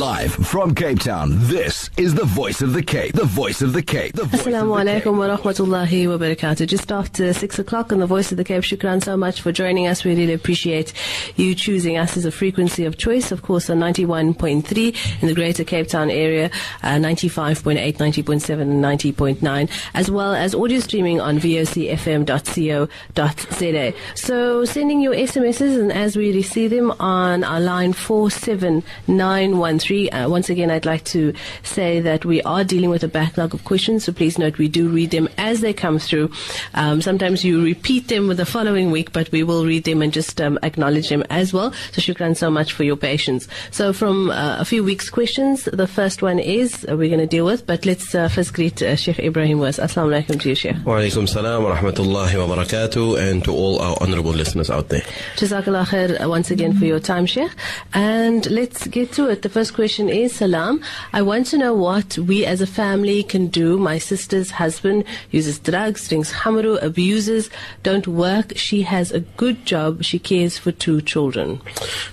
Live from Cape Town, this is the voice of the Cape. The voice of the Cape. The voice Assalamu alaikum wa rahmatullahi wa barakatuh. Just after six o'clock on the Voice of the Cape. Shukran so much for joining us. We really appreciate you choosing us as a frequency of choice. Of course, on 91.3 in the greater Cape Town area, uh, 95.8, 90.7 and 90.9, as well as audio streaming on vocfm.co.za. So sending your SMSs and as we receive them on our line 47913. Uh, once again, I'd like to say that we are dealing with a backlog of questions, so please note we do read them as they come through. Um, sometimes you repeat them with the following week, but we will read them and just um, acknowledge them as well. So shukran so much for your patience. So from uh, a few weeks' questions, the first one is uh, we're going to deal with, but let's uh, first greet uh, Sheikh Ebrahim Moos. Assalamu alaikum to you, Sheikh. Wa alaikum salam wa rahmatullahi wa barakatuh and to all our honorable listeners out there. Jazakallah khair uh, once again for your time, Sheikh. And let's get to it. The first question is, Salam, I want to know what we as a family can do. My sister's husband uses drugs, drinks hamru, abuses, don't work. She has a good job. She cares for two children.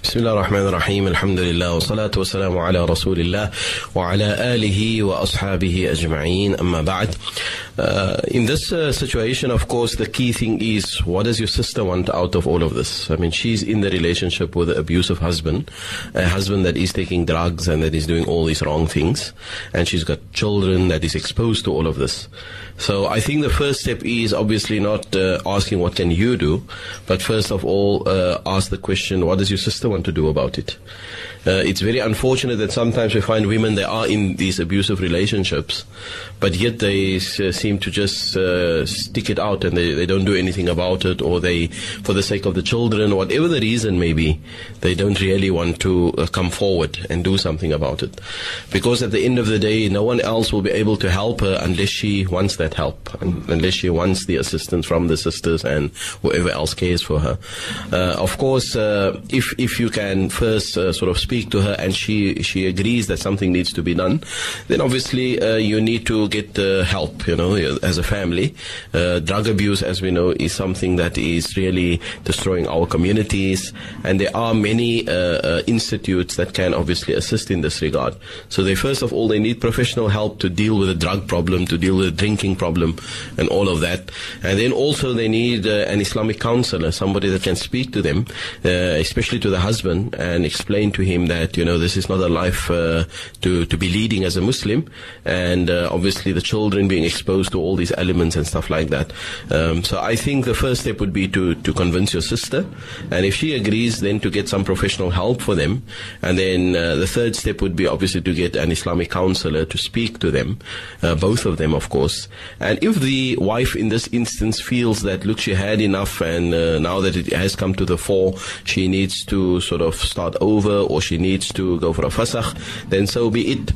Bismillah ar-Rahman ar-Rahim. Alhamdulillah. Wa salatu wa salamu ala Rasulillah wa ala alihi wa ashabihi ajma'in. Amma ba'd. Uh, in this uh, situation, of course, the key thing is what does your sister want out of all of this? I mean, she's in the relationship with an abusive husband, a husband that is taking drugs and that is doing all these wrong things. And she's got children that is exposed to all of this so I think the first step is obviously not uh, asking what can you do but first of all uh, ask the question what does your sister want to do about it? Uh, it's very unfortunate that sometimes we find women they are in these abusive relationships, but yet they uh, seem to just uh, stick it out and they, they don't do anything about it, or they, for the sake of the children, whatever the reason may be, they don't really want to uh, come forward and do something about it, because at the end of the day, no one else will be able to help her unless she wants that help, and unless she wants the assistance from the sisters and whoever else cares for her. Uh, of course, uh, if if you can first uh, sort of speak to her and she she agrees that something needs to be done, then obviously uh, you need to get help. You know, as a family, uh, drug abuse, as we know, is something that is really destroying our communities, and there are many uh, institutes that can obviously assist in this regard. So they first of all they need professional help to deal with the drug problem, to deal with the drinking problem, and all of that, and then also they need uh, an Islamic counselor, somebody that can speak to them, uh, especially to the husband, and explain to him that you know this is not a life uh, to to be leading as a Muslim, and uh, obviously the children being exposed to all these elements and stuff like that. Um, so I think the first step would be to to convince your sister, and if she agrees, then to get some professional help for them, and then uh, the third step would be obviously to get an Islamic counselor to speak to them, uh, both of them, of course. And if the wife in this instance feels that look, she had enough, and uh, now that it has come to the fore, she needs to sort of start over, or she needs to go for a fasakh, then so be it.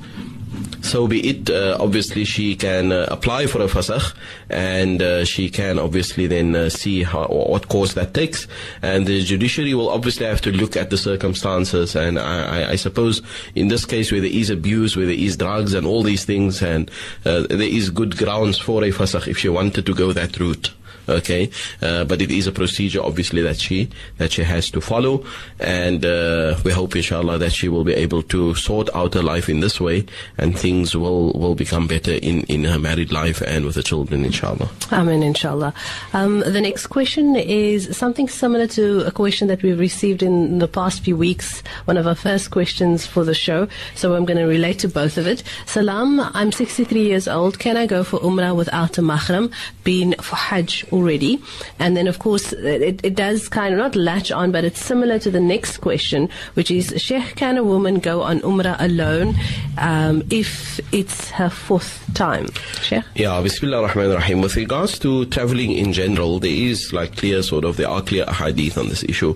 So be it. Uh, obviously, she can uh, apply for a fasakh, and uh, she can obviously then uh, see how, what course that takes. And the judiciary will obviously have to look at the circumstances. And I, I, suppose in this case, where there is abuse, where there is drugs, and all these things, and uh, there is good grounds for a fasakh if she wanted to go that route okay uh, but it is a procedure obviously that she that she has to follow and uh, we hope inshallah that she will be able to sort out her life in this way and things will will become better in in her married life and with the children inshallah Amen, inshallah. Um, the next question is something similar to a question that we've received in the past few weeks, one of our first questions for the show. So I'm going to relate to both of it. Salam, I'm 63 years old. Can I go for Umrah without a mahram? Been for Hajj already. And then, of course, it, it does kind of not latch on, but it's similar to the next question, which is Sheikh, can a woman go on Umrah alone um, if it's her fourth time? Sheikh? Yeah, Bismillah ar-Rahman ar-Rahim. With regards to traveling in general, there is like clear sort of, there are clear hadith on this issue.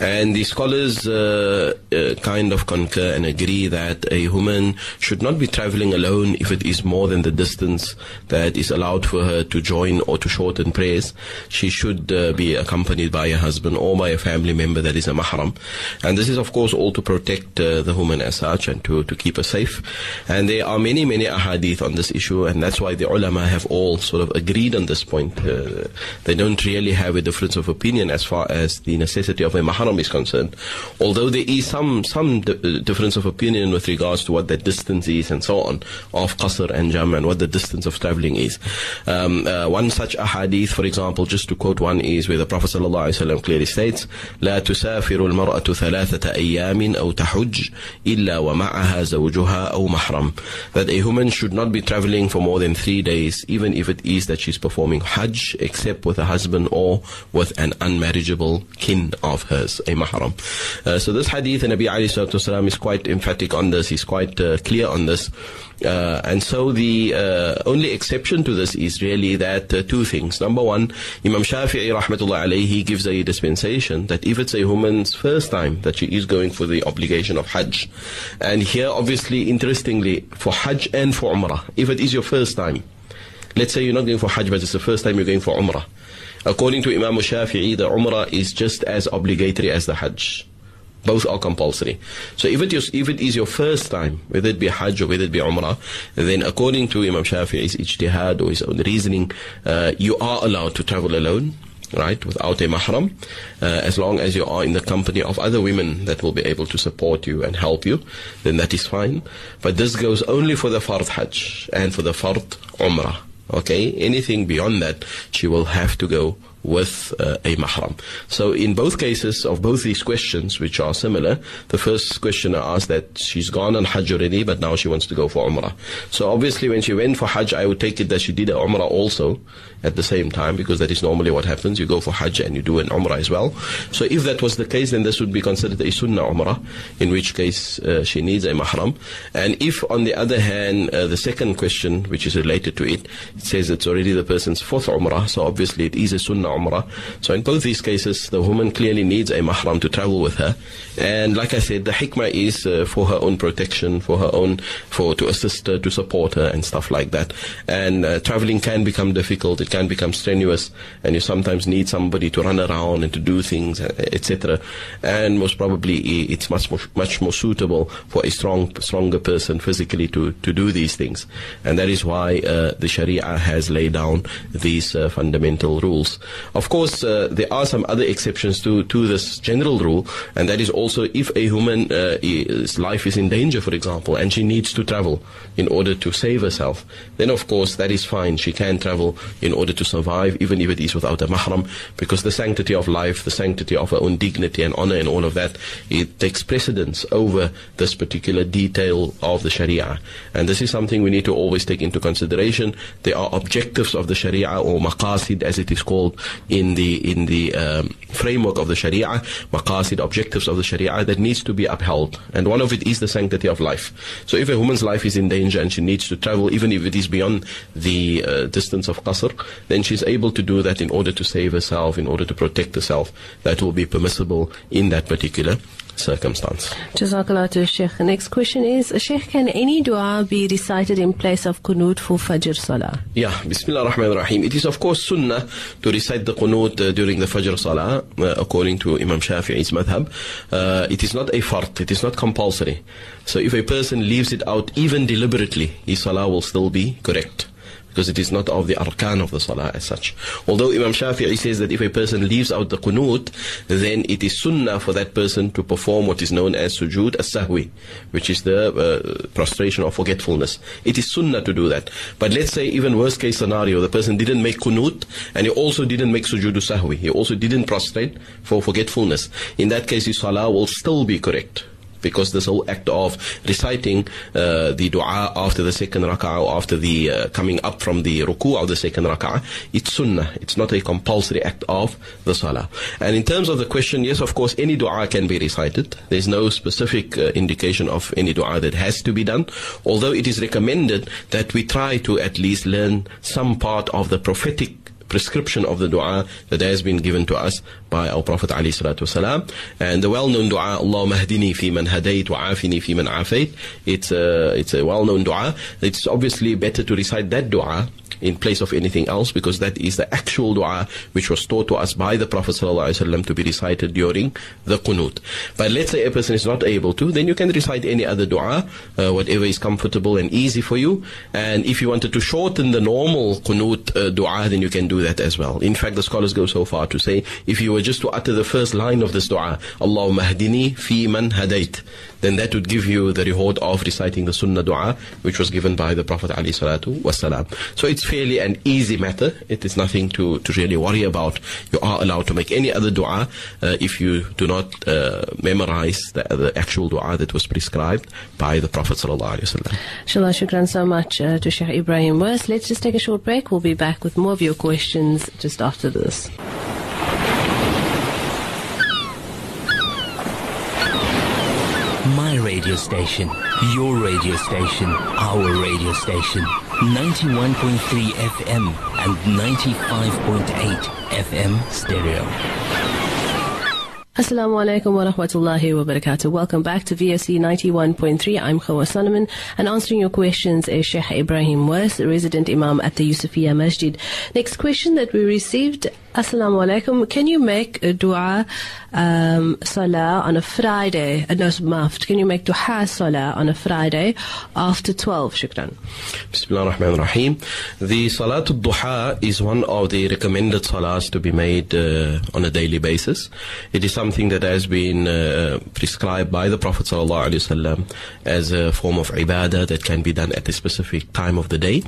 And the scholars uh, uh, kind of concur and agree that a woman should not be traveling alone if it is more than the distance that is allowed for her to join or to shorten prayers. She should uh, be accompanied by a husband or by a family member that is a mahram. And this is of course all to protect uh, the woman as such and to, to keep her safe. And there are many, many ahadith on this issue, and that's why the ulama have all sort of agreed on this point. Uh, they don't really have a difference of opinion as far as the necessity of a mahram is concerned. Although there is some, some d- difference of opinion with regards to what the distance is and so on of qasr and jam and what the distance of traveling is. Um, uh, one such ahadith, for example, just to quote one is where the Prophet ﷺ clearly states, لا تسافر المرأة ثلاثة أيام أو تحج إلا ومعها زوجها أو محرم. That a woman should not be traveling for more than three days, even if it is that she's performing hajj, except with a husband or with an unmarriageable kin of hers, a mahram. Uh, so this hadith, the Nabi Ali is quite emphatic on this, he's quite uh, clear on this. Uh, and so the uh, only exception to this is really that uh, two things. Number one, Imam Shafi'i rahmatullah alayhi he gives a dispensation that if it's a woman's first time that she is going for the obligation of Hajj, and here obviously interestingly for Hajj and for Umrah, if it is your first time, let's say you're not going for Hajj but it's the first time you're going for Umrah. According to Imam Shafi'i, the Umrah is just as obligatory as the Hajj. Both are compulsory. So if it is, if it is your first time, whether it be Hajj or whether it be Umrah, then according to Imam Shafi'i's ijtihad or his own reasoning, uh, you are allowed to travel alone right, without a mahram, uh, as long as you are in the company of other women that will be able to support you and help you, then that is fine. But this goes only for the fard hajj and for the fard umrah. Okay, anything beyond that, she will have to go with uh, a mahram. So in both cases of both these questions, which are similar, the first questioner asked that she's gone on Hajj already, but now she wants to go for Umrah. So obviously when she went for Hajj, I would take it that she did a Umrah also at the same time, because that is normally what happens. You go for Hajj and you do an Umrah as well. So if that was the case, then this would be considered a Sunnah Umrah, in which case uh, she needs a mahram. And if on the other hand, uh, the second question, which is related to it, it says it's already the person's fourth Umrah, so obviously it is a Sunnah Umrah. So in both these cases, the woman clearly needs a mahram to travel with her. And like I said, the hikmah is uh, for her own protection, for her own, for to assist her, to support her, and stuff like that. And uh, traveling can become difficult, it can become strenuous, and you sometimes need somebody to run around and to do things, etc. And most probably, it's much more, much more suitable for a strong, stronger person physically to, to do these things. And that is why uh, the Sharia has laid down these uh, fundamental rules. Of course, uh, there are some other exceptions to, to this general rule, and that is also if a human uh, life is in danger, for example, and she needs to travel in order to save herself, then of course that is fine. She can travel in order to survive, even if it is without a mahram, because the sanctity of life, the sanctity of her own dignity and honor and all of that, it takes precedence over this particular detail of the Sharia. And this is something we need to always take into consideration. There are objectives of the Sharia, or maqasid as it is called, in the in the um, framework of the Sharia, maqasid, objectives of the Sharia that needs to be upheld. And one of it is the sanctity of life. So if a woman's life is in danger and she needs to travel, even if it is beyond the uh, distance of qasr, then she's able to do that in order to save herself, in order to protect herself. That will be permissible in that particular circumstance. Jazakallah to Sheikh. Next question is, Sheikh, can any dua be recited in place of kunut for Fajr Salah? Yeah, Bismillah ar-Rahman ar-Rahim. It is of course sunnah to recite the kunut uh, during the Fajr Salah, uh, according to Imam Shafi'i's madhab. Uh, it is not a fard, it is not compulsory. So if a person leaves it out even deliberately, his Salah will still be correct because it is not of the arkan of the salah as such. Although Imam Shafi'i says that if a person leaves out the qunut, then it is sunnah for that person to perform what is known as sujood as-sahwi, which is the uh, prostration of forgetfulness. It is sunnah to do that. But let's say even worst case scenario, the person didn't make qunut and he also didn't make sujood as-sahwi. He also didn't prostrate for forgetfulness. In that case, his salah will still be correct because this whole act of reciting uh, the dua after the second rak'ah or after the uh, coming up from the ruku of the second rak'ah, it's sunnah. It's not a compulsory act of the salah. And in terms of the question, yes, of course, any dua can be recited. There's no specific uh, indication of any dua that has to be done, although it is recommended that we try to at least learn some part of the prophetic prescription of the dua that has been given to us by our Prophet Ali salatu And the well-known dua, Allahumma hdini fi man hadayt wa afini fi man afayt. It's a, it's a well-known dua. It's obviously better to recite that dua in place of anything else because that is the actual dua which was taught to us by the Prophet ﷺ to be recited during the qunut. But let's say a person is not able to, then you can recite any other dua, uh, whatever is comfortable and easy for you. And if you wanted to shorten the normal qunut uh, dua, then you can do that as well. In fact, the scholars go so far to say, if you were just to utter the first line of this dua, Allahumma hdini fi man hadayt, then that would give you the reward of reciting the sunnah dua, which was given by the Prophet ﷺ. So it's fairly an easy matter. It is nothing to, to really worry about. You are allowed to make any other dua uh, if you do not uh, memorize the, the, actual dua that was prescribed by the Prophet ﷺ. Inshallah, shukran so much uh, to Sheikh Ebrahim Moos. Let's just take a short break. We'll be back with more of your questions just after this. My radio station, your radio station, our radio station. 91.3 FM and 95.8 FM stereo. Assalamu alaikum wa rahmatullahi wa barakatuh. Welcome back to VOC 91.3. I'm Khawa Solomon and answering your questions is Sheikh Ebrahim Moos, resident Imam at the Yusufiya Masjid. Next question that we received Assalamu alaikum. Can you make a dua um, salah on a Friday? Uh, no, maft. Can you make dua salah on a Friday after 12? Shukran. Bismillah ar-Rahman ar-Rahim. The Duha is one of the recommended salahs to be made uh, on a daily basis. It is something that has been uh, prescribed by the Prophet ﷺ as a form of ibadah that can be done at a specific time of the day.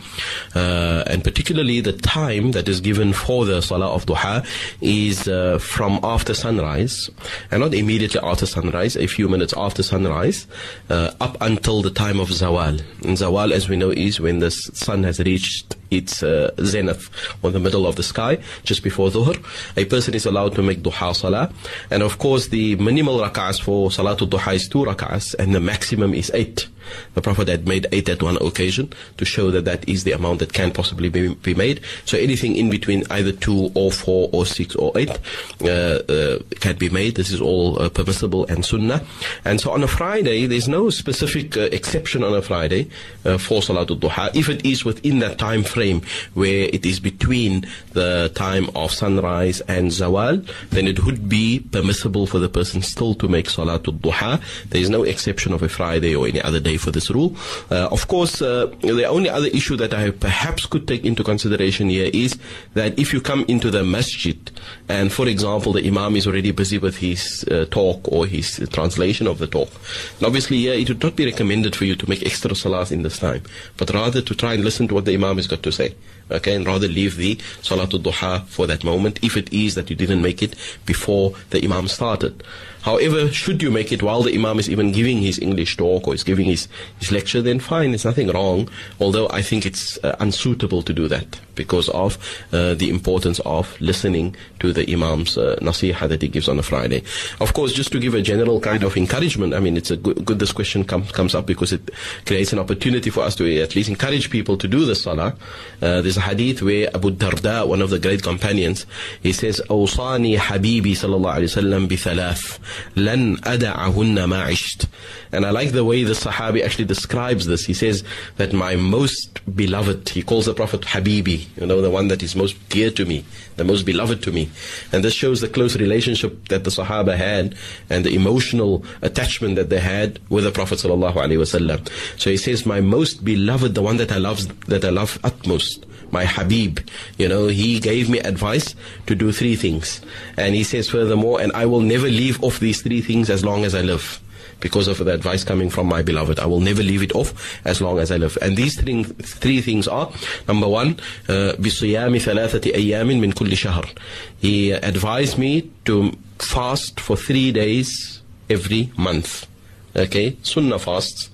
Uh, and particularly the time that is given for the salah of duha duha is uh, from after sunrise, and not immediately after sunrise, a few minutes after sunrise, uh, up until the time of zawal. And zawal, as we know, is when the sun has reached its uh, zenith or the middle of the sky, just before dhuhr. A person is allowed to make duha salah. And of course, the minimal rak'ahs for salatul duha is two rak'ahs, and the maximum is eight. The Prophet had made eight at one occasion to show that that is the amount that can possibly be, be made. So anything in between either two or four or six or eight uh, uh, can be made. This is all uh, permissible and sunnah. And so on a Friday, there's no specific exception on a Friday for Salatul Duha. If it is within that time frame where it is between the time of sunrise and Zawal, then it would be permissible for the person still to make Salatul Duha. There is no exception of a Friday or any other day for this rule. Uh, of course, uh, the only other issue that I perhaps could take into consideration here is that if you come into the masjid and, for example, the imam is already busy with his uh, talk or his translation of the talk, and obviously here it would not be recommended for you to make extra salahs in this time, but rather to try and listen to what the imam has got to say okay, and rather leave the Salatul Duha for that moment if it is that you didn't make it before the Imam started. However, should you make it while the Imam is even giving his English talk or is giving his, his lecture, then fine, there's nothing wrong. Although I think it's uh, unsuitable to do that because of uh, the importance of listening to the Imam's uh, nasiha that he gives on a Friday. Of course, just to give a general kind of encouragement, I mean, it's a good, good this question com- comes up because it creates an opportunity for us to at least encourage people to do the salah. Uh, there's a hadith where Abu Darda, one of the great companions, he says, أوصاني حبيبي صلى الله عليه وسلم بثلاث لن أدعهن ما عشت and I like the way the Sahabi actually describes this. He says that my most beloved, he calls the Prophet Habibi, you know, the one that is most dear to me, the most beloved to me. And this shows the close relationship that the Sahaba had and the emotional attachment that they had with the Prophet Sallallahu Alaihi Wasallam. So he says, my most beloved, the one that I love, that I love utmost my Habib, you know, he gave me advice to do three things. And he says furthermore, and I will never leave off these three things as long as I live because of the advice coming from my beloved. I will never leave it off as long as I live. And these three, three things are, number one, بِصِيَامِ ثَلَاثَةِ أَيَّامٍ مِنْ كُلِّ شَهْرٍ He advised me to fast for three days every month. Okay, Sunnah fasts.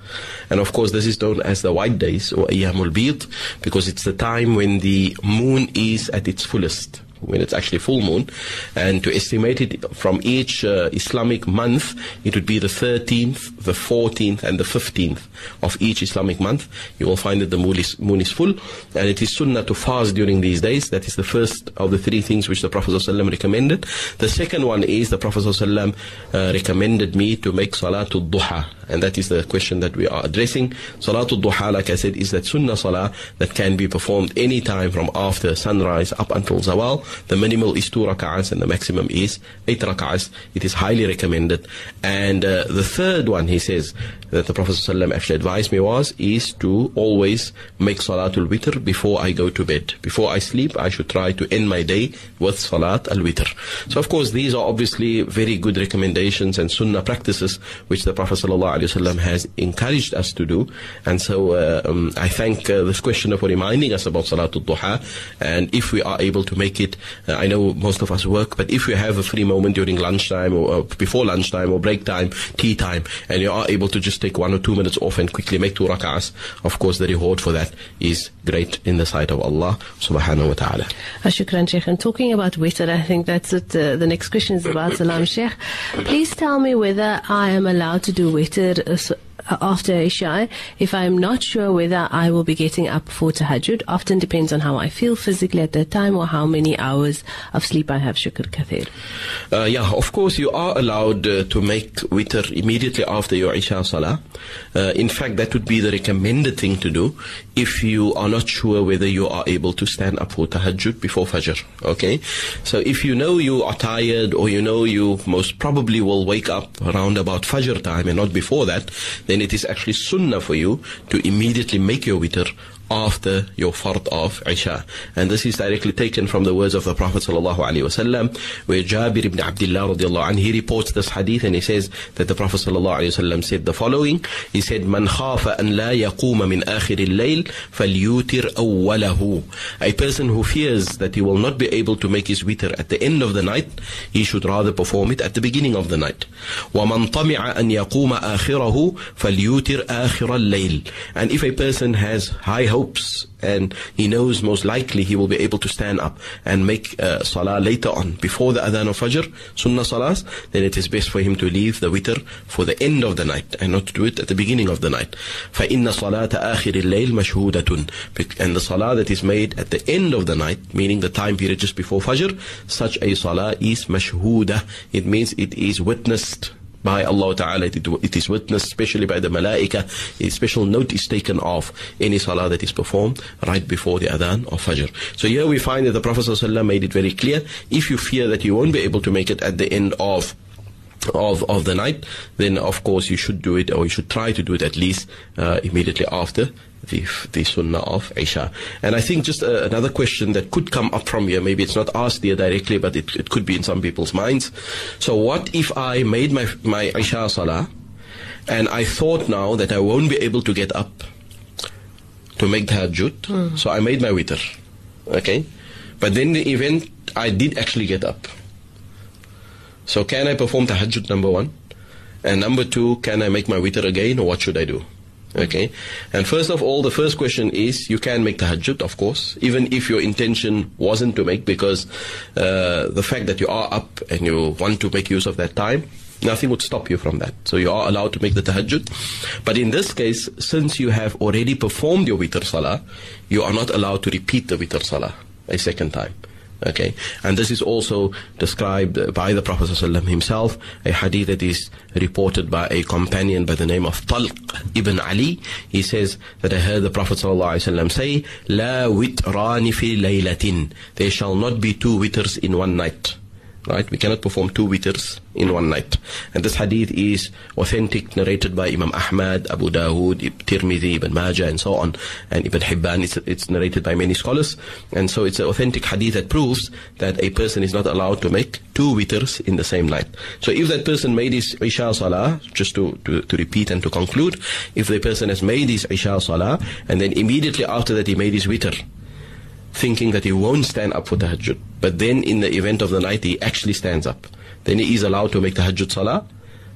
And of course, this is known as the white days or Ayyamul Bid because it's the time when the moon is at its fullest when it's actually full moon. And to estimate it from each uh, Islamic month, it would be the 13th, the 14th, and the 15th of each Islamic month. You will find that the moon is, moon is full, and it is sunnah to fast during these days. That is the first of the three things which the Prophet ﷺ recommended. The second one is the Prophet ﷺ uh, recommended me to make Salatul Duha, and that is the question that we are addressing. Salatul Duha, like I said, is that sunnah salah that can be performed any time from after sunrise up until zawal. The minimal is two rak'ahs and the maximum is eight rak'ahs. It is highly recommended. And uh, the third one, he says, that the Prophet ﷺ actually advised me was, is to always make Salatul Witr before I go to bed. Before I sleep, I should try to end my day with Salat al-Witr. So of course, these are obviously very good recommendations and sunnah practices which the Prophet ﷺ has encouraged us to do. And so uh, um, I thank uh, this questioner for reminding us about Salatul Duha. And if we are able to make it, uh, I know most of us work, but if you have a free moment during lunchtime or uh, before lunchtime or break time, tea time, and you are able to just take one or two minutes off and quickly make two rak'ahs, of course the reward for that is great in the sight of Allah subhanahu wa ta'ala. Uh, Shukran, Sheikh. And talking about witr, I think that's it. Uh, the next question is about Salam, Sheikh. Please tell me whether I am allowed to do witr after Isha if I am not sure whether I will be getting up for tahajjud. Often depends on how I feel physically at that time or how many hours of sleep I have. Shukr Kathir. Uh, yeah, of course, you are allowed uh, to make witr immediately after your Isha Salah. Uh, in fact, that would be the recommended thing to do if you are not sure whether you are able to stand up for tahajjud before Fajr. Okay? So if you know you are tired or you know you most probably will wake up around about Fajr time and not before that, then it is actually sunnah for you to immediately make your witr after your fard of Isha. And this is directly taken from the words of the Prophet sallallahu alaihi wasallam, where Jabir ibn Abdullah radiallahu anhu, he reports this hadith and he says that the Prophet sallallahu alaihi wasallam said the following. He said, "Man khafa an la yaquma min akhir al-layl falyutir awwalahu." A person who fears that he will not be able to make his witr at the end of the night, he should rather perform it at the beginning of the night. وَمَنْ طَمِعَ أَنْ يَقُومَ آخِرَهُ فَلْيُوتِرْ آخِرَ اللَّيْلِ And if a person has high hopes and he knows most likely he will be able to stand up and make uh, salah later on before the adhan of fajr, sunnah salahs, then it is best for him to leave the witr for the end of the night and not to do it at the beginning of the night. فَإِنَّ صَلَاةَ آخِرِ اللَّيْلِ مَشْهُودَةٌ And the salah that is made at the end of the night, meaning the time period just before fajr, such a salah is mashhuda. It means it is witnessed by Allah Ta'ala. It, is witnessed especially by the malaika. A special note is taken of any salah that is performed right before the adhan or Fajr. So here we find that the Prophet ﷺ made it very clear. If you fear that you won't be able to make it at the end of of of the night, then of course you should do it, or you should try to do it at least uh, immediately after the the sunnah of Isha. And I think just uh, another question that could come up from here, maybe it's not asked here directly, but it, it could be in some people's minds. So what if I made my my Isha salah, and I thought now that I won't be able to get up to make tahajjud, so I made my witr, okay, but then the event I did actually get up. So can I perform tahajjud number one? And number two, can I make my witr again or what should I do? Okay. And first of all, the first question is you can make tahajjud, of course, even if your intention wasn't to make because uh, the fact that you are up and you want to make use of that time, nothing would stop you from that. So you are allowed to make the tahajjud. But in this case, since you have already performed your witr salah, you are not allowed to repeat the witr salah a second time. Okay, and this is also described by the Prophet ﷺ himself, a hadith that is reported by a companion by the name of Talq ibn Ali. He says that I heard the Prophet ﷺ say, "La witrani fi laylatin." There shall not be two witrs in one night. Right? We cannot perform two witrs in one night. And this hadith is authentic, narrated by Imam Ahmad, Abu Dawood, Tirmidhi, Ibn Majah, and so on. And Ibn Hibban, it's, it's narrated by many scholars. And so it's an authentic hadith that proves that a person is not allowed to make two witrs in the same night. So if that person made his Isha Salah, just to, to, to repeat and to conclude, if the person has made his Isha Salah, and then immediately after that he made his witr, thinking that he won't stand up for tahajjud. But then in the event of the night, he actually stands up. Then he is allowed to make tahajjud salah,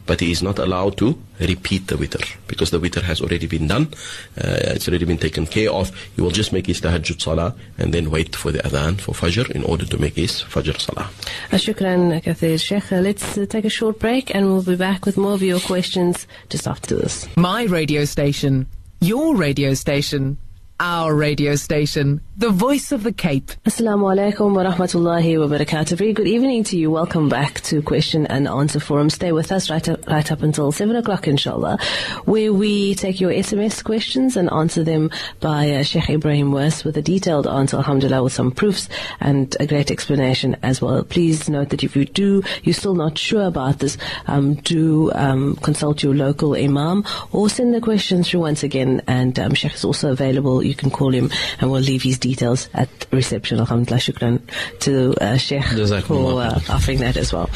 but he is not allowed to repeat the witr because the witr has already been done. Uh, it's already been taken care of. He will just make his tahajjud salah and then wait for the adhan for fajr in order to make his fajr salah. Shukran, Kathir Sheikh. Uh, Let's uh, take a short break and we'll be back with more of your questions just after this. My radio station, your radio station, our radio station, the voice of the Cape. Assalamu alaikum wa rahmatullahi wa barakatuh. Very good evening to you. Welcome back to Question and Answer Forum. Stay with us right up, right up until 7 o'clock, inshallah, where we take your SMS questions and answer them by uh, Sheikh Ebrahim Moos with a detailed answer, alhamdulillah, with some proofs and a great explanation as well. Please note that if you do, you're still not sure about this, um, do um, consult your local imam or send the question through once again. And um, Sheikh is also available. You can call him and we'll leave his details at reception. Alhamdulillah, shukran to uh, Sheikh for uh, offering that as well.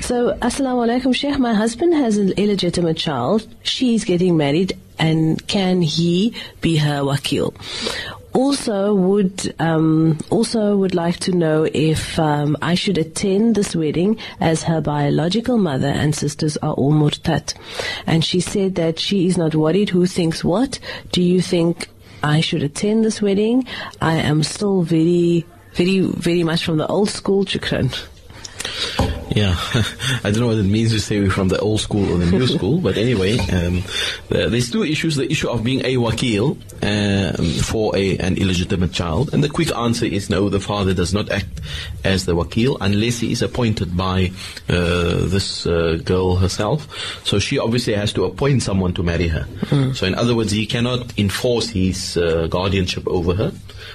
So, Assalamu alaikum, Sheikh. My husband has an illegitimate child. She's getting married, and can he be her wakil? Also, would um, also would like to know if um, I should attend this wedding as her biological mother and sisters are all murtad. And she said that she is not worried who thinks what. Do you think I should attend this wedding? I am still very, very, very much from the old school. Shukran. Yeah, I don't know what it means to say we're from the old school or the new school, but anyway, um, there's two issues: the issue of being a wakil um, for a, an illegitimate child, and the quick answer is no. The father does not act as the wakil unless he is appointed by uh, this uh, girl herself. So she obviously has to appoint someone to marry her. So in other words, he cannot enforce his uh, guardianship over her.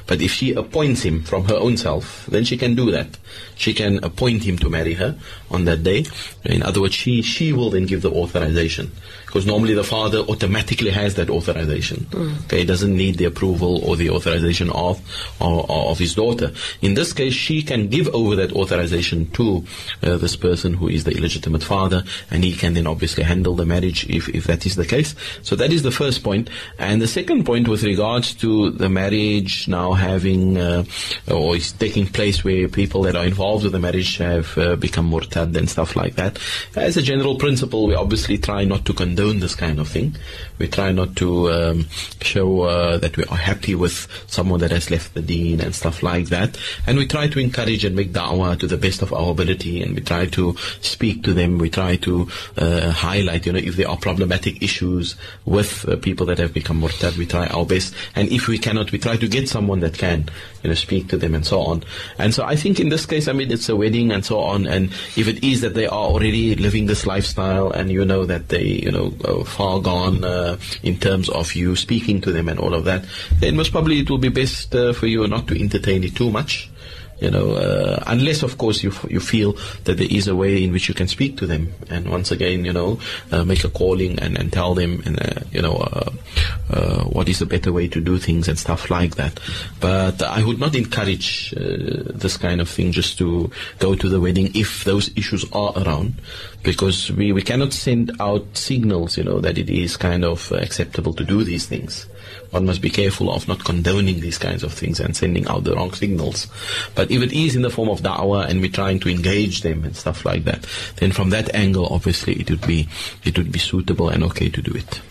But if she appoints him from her own self, then she can do that. She can appoint him to marry her on that day. In other words, she, she will then give the authorization. Because normally the father automatically has that authorization. Okay, he doesn't need the approval or the authorization of, of, of his daughter. In this case, she can give over that authorization to uh, this person who is the illegitimate father, and he can then obviously handle the marriage if, if that is the case. So that is the first point. And the second point with regards to the marriage now having, uh, or is taking place where people that are involved with the marriage have uh, become murtad and stuff like that. As a general principle, we obviously try not to condone this kind of thing. We try not to um, show uh, that we are happy with someone that has left the deen and stuff like that. And we try to encourage and make da'wah to the best of our ability and we try to speak to them. We try to uh, highlight, you know, if there are problematic issues with uh, people that have become murtad, we try our best. And if we cannot, we try to get someone that can, you know, speak to them and so on. And so I think in this case, I mean, it's a wedding and so on. And if it is that they are already living this lifestyle and you know that they, you know, far gone uh, in terms of you speaking to them and all of that, then most probably it will be best uh, for you not to entertain it too much. You know, uh, unless of course you f- you feel that there is a way in which you can speak to them, and once again, you know, uh, make a calling and, and tell them, and uh, you know, uh, uh, what is a better way to do things and stuff like that. But I would not encourage uh, this kind of thing just to go to the wedding if those issues are around, because we we cannot send out signals, you know, that it is kind of uh, acceptable to do these things one must be careful of not condoning these kinds of things and sending out the wrong signals. But if it is in the form of da'wah and we're trying to engage them and stuff like that, then from that angle, obviously, it would be it would be suitable and okay to do it.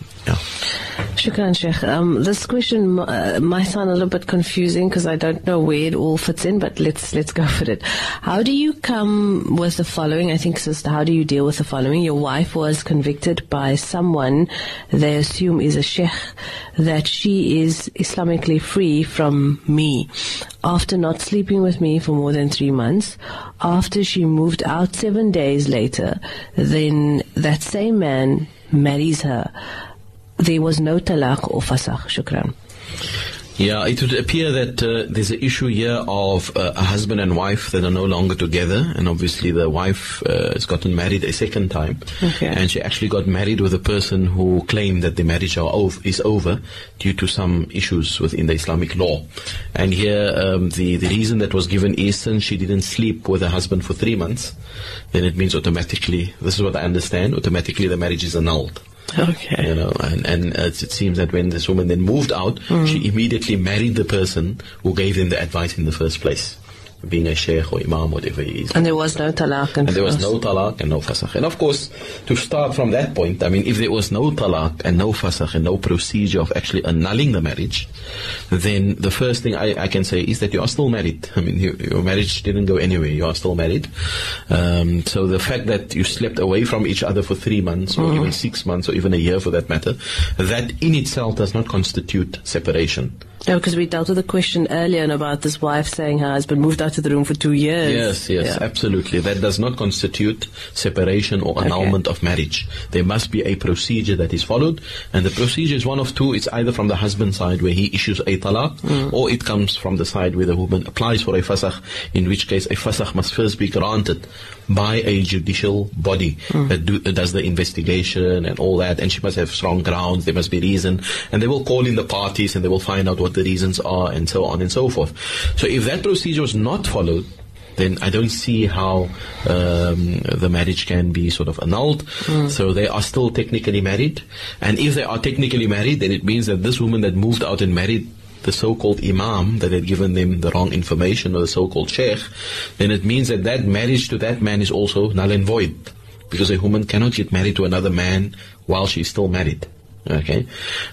Shukran, Sheikh. Um, this question uh, might sound a little bit confusing because I don't know where it all fits in, but let's let's go for it. How do you come with the following? I think, sister, how do you deal with the following? Your wife was convicted by someone they assume is a sheikh that she is Islamically free from me. After not sleeping with me for more than three months, after she moved out seven days later, then that same man marries her there was no talaq or fasakh. Shukran. Yeah, it would appear that uh, there's an issue here of uh, a husband and wife that are no longer together, and obviously the wife uh, has gotten married a second time, Okay. and she actually got married with a person who claimed that the marriage are ov- is over due to some issues within the Islamic law. And here, um, the the reason that was given is since she didn't sleep with her husband for three months, then it means automatically, this is what I understand, automatically the marriage is annulled. Okay. You know, and, and it seems that when this woman then moved out, she hmm. immediately married the person who gave them the advice in the first place. Being a sheikh or imam, whatever he is. And there was no talaq. And there was no talaq and no fasakh. And of course, to start from that point, I mean, if there was no talaq and no fasakh and no procedure of actually annulling the marriage, then the first thing I, I can say is that you are still married. I mean, you, your marriage didn't go anywhere. You are still married. Um, so the fact that you slept away from each other for three months or even six months or even a year for that matter, that in itself does not constitute separation. No, because we dealt with a question earlier about this wife saying her husband moved out of the room for two years. Yes, yes, Yeah. absolutely. That does not constitute separation or annulment of marriage. There must be a procedure that is followed, and the procedure is one of two. It's either from the husband's side where he issues a talaq, mm. or it comes from the side where the woman applies for a fasakh, in which case a fasakh must first be granted by a judicial body mm. that, do, that does the investigation and all that, and she must have strong grounds, there must be reason, and they will call in the parties and they will find out what the reasons are, and so on and so forth. So if that procedure is not followed, then I don't see how um, the marriage can be sort of annulled. So they are still technically married. And if they are technically married, then it means that this woman that moved out and married the so-called imam that had given them the wrong information or the so-called sheikh, then it means that that marriage to that man is also null and void. Because a woman cannot get married to another man while she's still married. Okay.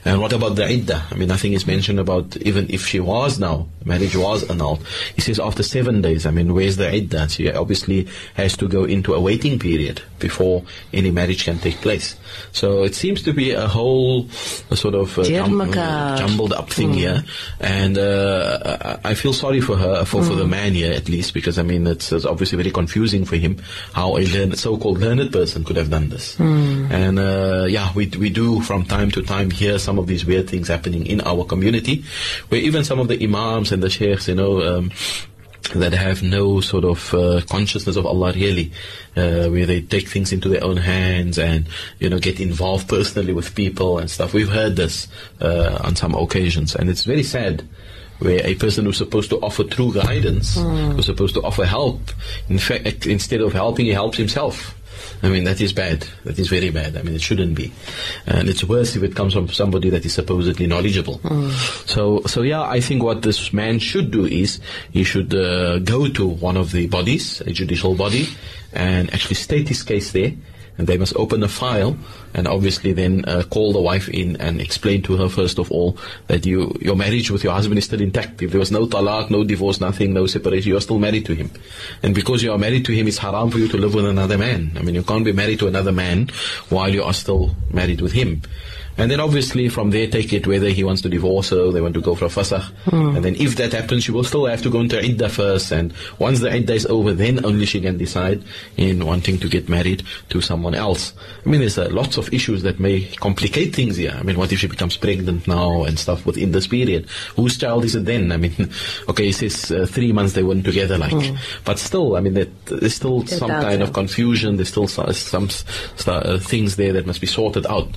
And what about the iddah? I mean, nothing is mentioned about even if she was now, marriage was annulled. He says after seven days, I mean, where's the iddah? She obviously has to go into a waiting period before any marriage can take place. So it seems to be a whole a sort of uh, jum- Makar. jumbled up thing here. And uh, I feel sorry for her, for, for the man here at least, because I mean, it's, it's obviously very confusing for him how a learned, so-called learned person could have done this. And uh, yeah, we, we do from time to time hear some of these weird things happening in our community, where even some of the imams and the sheikhs, you know, um, that have no sort of uh, consciousness of Allah really, uh, where they take things into their own hands and you know get involved personally with people and stuff. We've heard this uh, on some occasions, and it's very sad. Where a person who's supposed to offer true guidance, who's supposed to offer help, in fact, instead of helping, he helps himself. I mean, that is bad. That is very bad. I mean, it shouldn't be. And it's worse if it comes from somebody that is supposedly knowledgeable. So, so yeah, I think what this man should do is he should uh, go to one of the bodies, a judicial body, and actually state his case there. And they must open a file and obviously then uh, call the wife in and explain to her first of all that you your marriage with your husband is still intact. If there was no talaq, no divorce, nothing, no separation, you are still married to him. And because you are married to him, it's haram for you to live with another man. I mean, you can't be married to another man while you are still married with him. And then obviously from there take it whether he wants to divorce her they want to go for a fasakh. And then if that happens, she will still have to go into idda first. And once the idda is over, then only she can decide in wanting to get married to someone else. I mean, there's uh, lots of issues that may complicate things here. I mean, what if she becomes pregnant now and stuff within this period? Whose child is it then? I mean, okay, he says uh, three months they weren't together like. But still, I mean, that, there's still some kind of confusion. There's still some, some uh, things there that must be sorted out.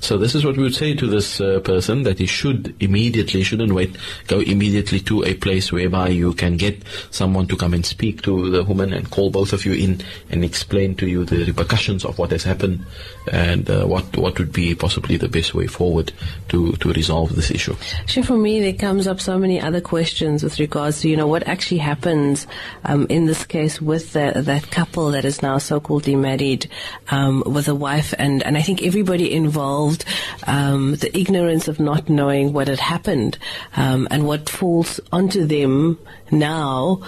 So this is what we would say to this uh, person that he should immediately, shouldn't wait, go immediately to a place whereby you can get someone to come and speak to the woman and call both of you in and explain to you the repercussions of what has happened and uh, what what would be possibly the best way forward to to resolve this issue. Actually, for me, there comes up so many other questions with regards to, you know, what actually happens um, in this case with the, that couple that is now so-called married um, with a wife, and, and I think everybody involved, um, the ignorance of not knowing what had happened, um, and what falls onto them now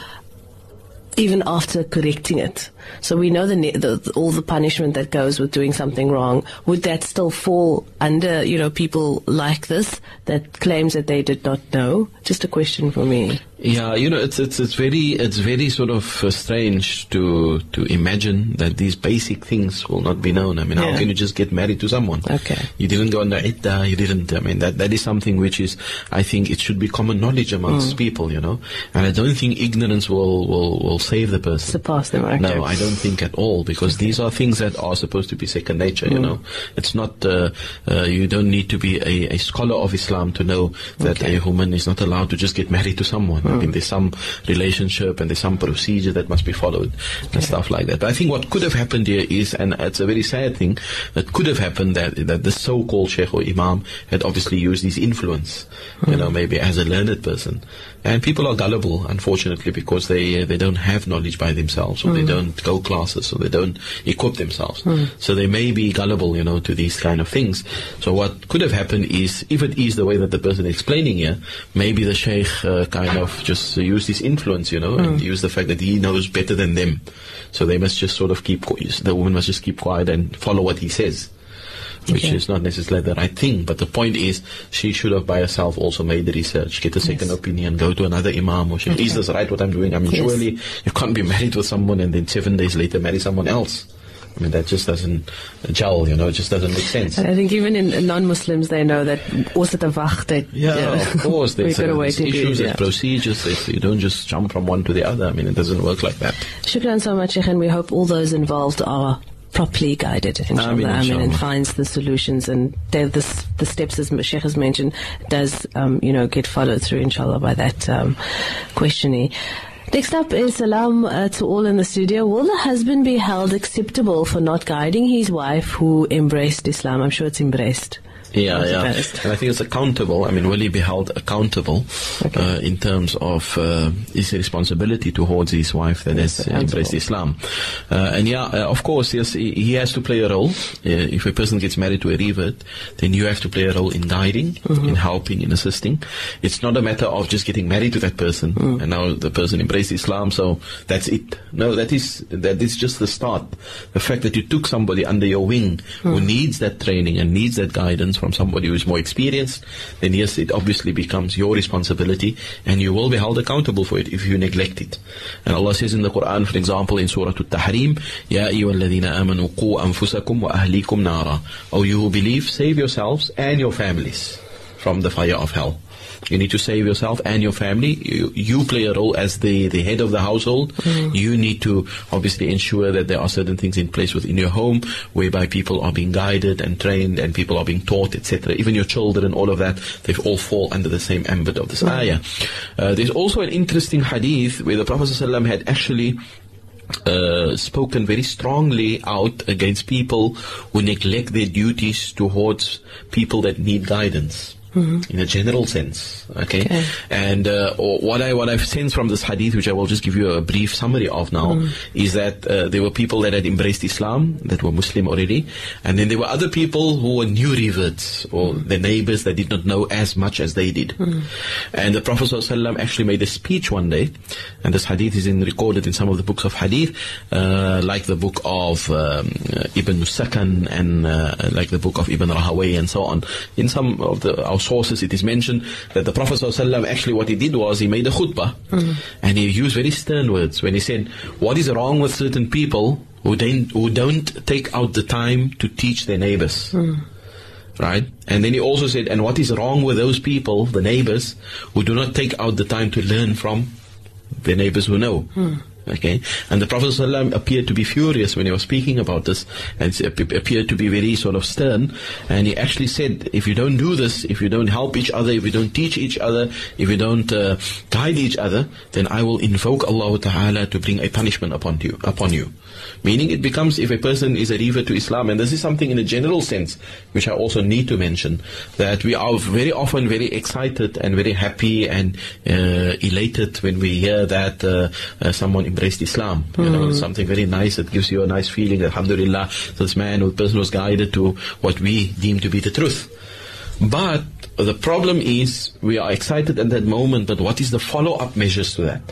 even after correcting it. So we know the, the, all the punishment that goes with doing something wrong. Would that still fall under you know people like this that claims that they did not know? Just a question for me. Yeah, you know, it's it's it's very it's very sort of uh, strange to to imagine that these basic things will not be known. I mean, how can you just get married to someone? Okay. You didn't go under iddah, you didn't. I mean, that that is something which is, I think, it should be common knowledge amongst people, you know. And I don't think ignorance will will will save the person. Surpass them, okay. No, I don't think at all because these are things that are supposed to be second nature. You know, it's not. Uh, uh, you don't need to be a, a scholar of Islam to know that Okay. a woman is not allowed to just get married to someone. I mean, there's some relationship and there's some procedure that must be followed and stuff like that. But I think what could have happened here is, and it's a very sad thing, that could have happened that, that the so-called sheikh or imam had obviously used his influence, you hmm. know, maybe as a learned person. And people are gullible, unfortunately, because they uh, they don't have knowledge by themselves, or they don't go classes, or they don't equip themselves. So they may be gullible, you know, to these kind of things. So what could have happened is, if it is the way that the person is explaining here, maybe the sheikh uh, kind of just used his influence, you know, and used the fact that he knows better than them. So they must just sort of keep, the woman must just keep quiet and follow what he says. Which Okay. is not necessarily the right thing, but the point is, she should have by herself also made the research, get a second Yes. opinion, go to another imam, or sheikh, is this right what I'm doing? I mean, Yes. surely you can't be married with someone and then seven days later marry someone else. I mean, that just doesn't gel, you know, it just doesn't make sense. And I think even in non-Muslims, they know that also the wacht that Yeah, of course. There's, uh, there's issues, there's yeah. procedures. There's, you don't just jump from one to the other. I mean, it doesn't work like that. Shukran so much, Sheikh, and we hope all those involved are properly guided, inshallah, Ameen, I mean, and finds the solutions and the, steps, as Sheikh has mentioned, does, um, you know, get followed through, inshallah, by that um, questioning. Next up is salam uh, to all in the studio. Will the husband be held acceptable for not guiding his wife who embraced Islam? I'm sure it's embraced. Yeah, yeah. And I think it's accountable. I mean, will he be held accountable uh, in terms of uh, his responsibility towards his wife that Yes, has uh, embraced. Islam? Uh, and yeah, uh, of course, yes, he, he has to play a role. Uh, if a person gets married to a revert, then you have to play a role in guiding, Mm-hmm. in helping, in assisting. It's not a matter of just getting married to that person Mm. and now the person embraced Islam, so that's it. No, that is that is just the start. The fact that you took somebody under your wing who Mm. needs that training and needs that guidance from somebody who is more experienced, then yes, it obviously becomes your responsibility and you will be held accountable for it if you neglect it. And Allah says in the Quran, for example, in Surah Al-Tahrim, Ya ayyuhalladhina amanu qu anfusakum wa ahlikum nara. O you who believe, save yourselves and your families from the fire of hell. You need to save yourself and your family. You, you play a role as the, the head of the household. You need to obviously ensure that there are certain things in place within your home whereby people are being guided and trained and people are being taught, etc. Even your children, all of that, they all fall under the same ambit of this ayah. Uh, there's also an interesting hadith where the Prophet ﷺ had actually uh, spoken very strongly out against people who neglect their duties towards people that need guidance. In a general sense, okay, Okay. and uh, what I what I've sensed from this hadith, which I will just give you a brief summary of now, is that uh, there were people that had embraced Islam that were Muslim already, and then there were other people who were new reverts or the neighbors that did not know as much as they did. And the Prophet ﷺ actually made a speech one day, and this hadith is in, recorded in some of the books of hadith, uh, like the book of um, Ibn Sakan and uh, like the book of Ibn Rahaway and so on. In some of the, our sources, it is mentioned that the Prophet ﷺ actually what he did was he made a khutbah, hmm. and he used very stern words when he said, "What is wrong with certain people who don't who don't take out the time to teach their neighbors?" Hmm. right? And then he also said, and what is wrong with those people, the neighbors, who do not take out the time to learn from their neighbors who know? Hmm. Okay, and the Prophet ﷺ appeared to be furious when he was speaking about this, and appeared to be very sort of stern. And he actually said, "If you don't do this, if you don't help each other, if you don't teach each other, if you don't uh, guide each other, then I will invoke Allah Taala to bring a punishment upon you." Upon you, meaning it becomes if a person is a revert to Islam, and this is something in a general sense, which I also need to mention, that we are very often very excited and very happy and uh, elated when we hear that uh, uh, someone embraced Islam. You know, hmm. something very nice. that gives you a nice feeling. Alhamdulillah, this man or person was guided to what we deem to be the truth. But the problem is we are excited at that moment, but what is the follow-up measures to that?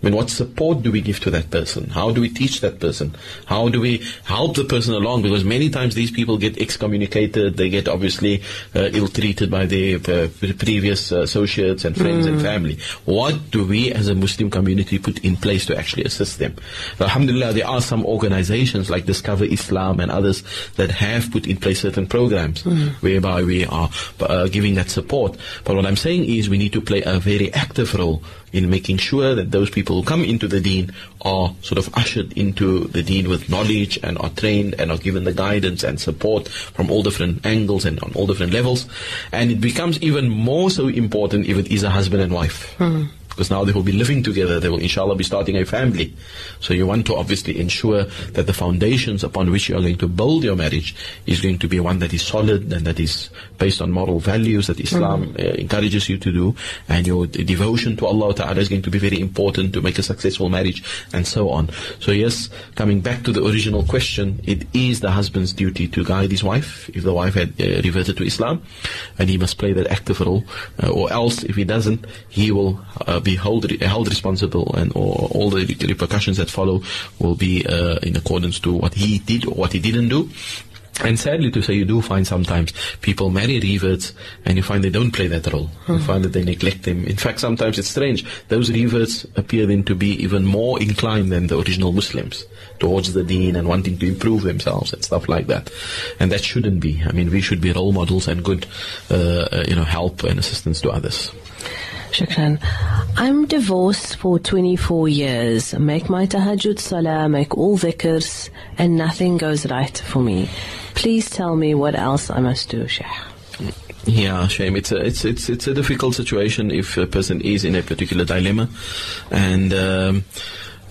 I mean, what support do we give to that person? How do we teach that person? How do we help the person along? Because many times these people get excommunicated, they get obviously uh, ill-treated by their uh, previous uh, associates and friends and family. What do we as a Muslim community put in place to actually assist them? Alhamdulillah, there are some organizations like Discover Islam and others that have put in place certain programs whereby we are uh, giving that support. But what I'm saying is we need to play a very active role in making sure that those people who come into the deen are sort of ushered into the deen with knowledge and are trained and are given the guidance and support from all different angles and on all different levels. And it becomes even more so important if it is a husband and wife. Hmm. because now they will be living together. They will, inshallah, be starting a family. So you want to obviously ensure that the foundations upon which you are going to build your marriage is going to be one that is solid and that is based on moral values that Islam uh, encourages you to do, and your d- devotion to Allah Ta'ala is going to be very important to make a successful marriage, and so on. So yes, coming back to the original question, it is the husband's duty to guide his wife if the wife had uh, reverted to Islam, and he must play that active role, uh, or else if he doesn't, he will uh, be held, held responsible, and or all the repercussions that follow will be uh, in accordance to what he did or what he didn't do. And sadly to say, you do find sometimes people marry reverts and you find they don't play that role. You find that they neglect them. In fact, sometimes it's strange. Those reverts appear then to be even more inclined than the original Muslims towards the deen and wanting to improve themselves and stuff like that. And that shouldn't be. I mean, we should be role models and good, uh, uh, you know, help and assistance to others. Shukran. I'm divorced for 24 years. Make my tahajjud salah, make all dhikrs, and nothing goes right for me. Please tell me what else I must do, Sheikh. Yeah, shame. It's a it's it's it's a difficult situation if a person is in a particular dilemma, and. Um,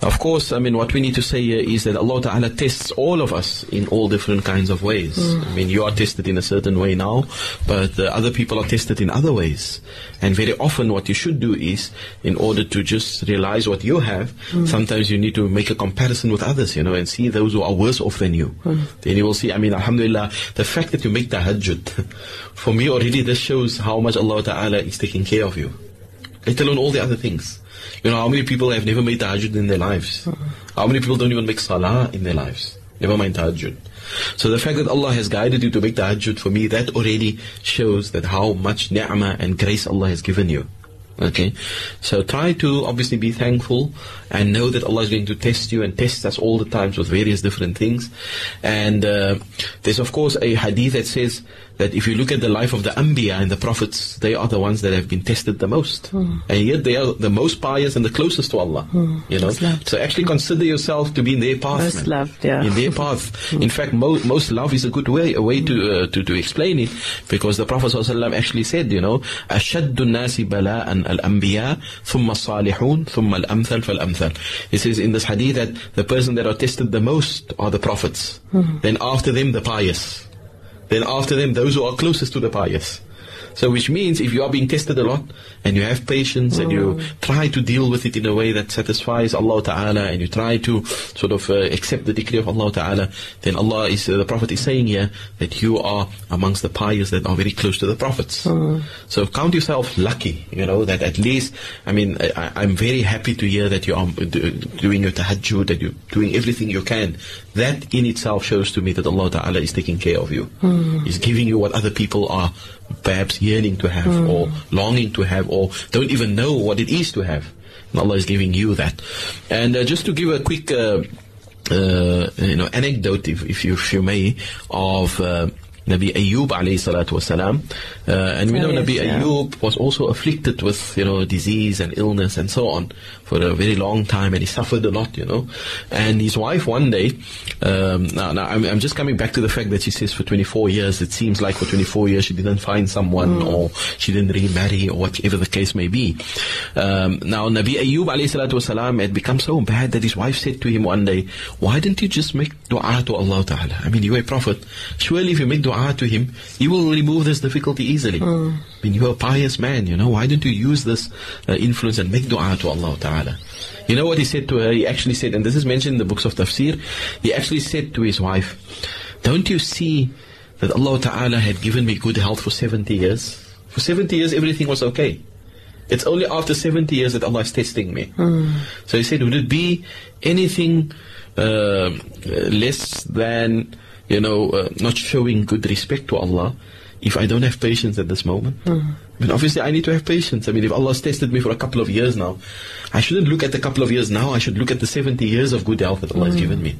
of course, I mean, what we need to say here is that Allah Ta'ala tests all of us in all different kinds of ways. Mm. I mean, you are tested in a certain way now, but uh, other people are tested in other ways. And very often what you should do is, in order to just realize what you have, mm. sometimes you need to make a comparison with others, you know, and see those who are worse off than you. Mm. Then you will see, I mean, Alhamdulillah, the fact that you make tahajjud, for me already this shows how much Allah Ta'ala is taking care of you. Let alone all the other things. You know, how many people have never made tahajjud in their lives? How many people don't even make salah in their lives? Never mind tahajjud. So the fact that Allah has guided you to make tahajjud, for me, that already shows that how much ni'mah and grace Allah has given you. Okay, so try to obviously be thankful and know that Allah is going to test you and test us all the times with various different things. And uh, there's of course a hadith that says that if you look at the life of the Anbiya and the Prophets, they are the ones that have been tested the most. And yet they are the most pious and the closest to Allah. You know, Most loved. so actually consider yourself to be in their path. Most man. loved, yeah. In their path. In fact, mo- most love is a good way, a way to, uh, to, to explain it, because the Prophet ﷺ actually said, you know, أشد الناس بلاء الأنبياء ثم الصالحون ثم الأمثل فالأمثل. He says in this hadith that the person that are tested the most are the prophets. Then after them, the pious. Then after them, those who are closest to the pious. So which means if you are being tested a lot and you have patience and you try to deal with it in a way that satisfies Allah Ta'ala and you try to sort of uh, accept the decree of Allah Ta'ala, then Allah is, uh, the Prophet is saying here that you are amongst the pious that are very close to the Prophets. So count yourself lucky, you know, that at least, I mean, I, I'm very happy to hear that you are doing your tahajjud, that you're doing everything you can. That in itself shows to me that Allah Ta'ala is taking care of you. Is giving you what other people are perhaps yearning to have or longing to have or don't even know what it is to have. And Allah is giving you that. And uh, just to give a quick uh, uh, you know, anecdote, if, if, you, if you may, of uh, Nabi Ayyub alayhi salatu wasalam. Uh, and we Oh, know yes, Nabi yeah. Ayyub was also afflicted with, you know, disease and illness and so on for a very long time and he suffered a lot, you know. And his wife one day, um, now, now I'm, I'm just coming back to the fact that she says for 24 years, it seems like for 24 years she didn't find someone or she didn't remarry or whatever the case may be. Um, now Nabi Ayyub wasalam had become so bad that his wife said to him one day, why didn't you just make dua to Allah Ta'ala? I mean, you're a prophet. Surely if you make dua to him, he will remove this difficulty easily. I mean, you're a pious man, you know. Why don't you use this uh, influence and make dua to Allah Ta'ala? You know what he said to her? He actually said, and this is mentioned in the books of tafsir, he actually said to his wife, don't you see that Allah Ta'ala had given me good health for 70 years? For 70 years everything was okay. It's only after 70 years that Allah is testing me. So he said, would it be anything uh, less than, you know, uh, not showing good respect to Allah if I don't have patience at this moment? Mm-hmm. I mean, obviously I need to have patience. I mean, if Allah has tested me for a couple of years now, I shouldn't look at the couple of years now, I should look at the 70 years of good health that Allah has mm-hmm. given me.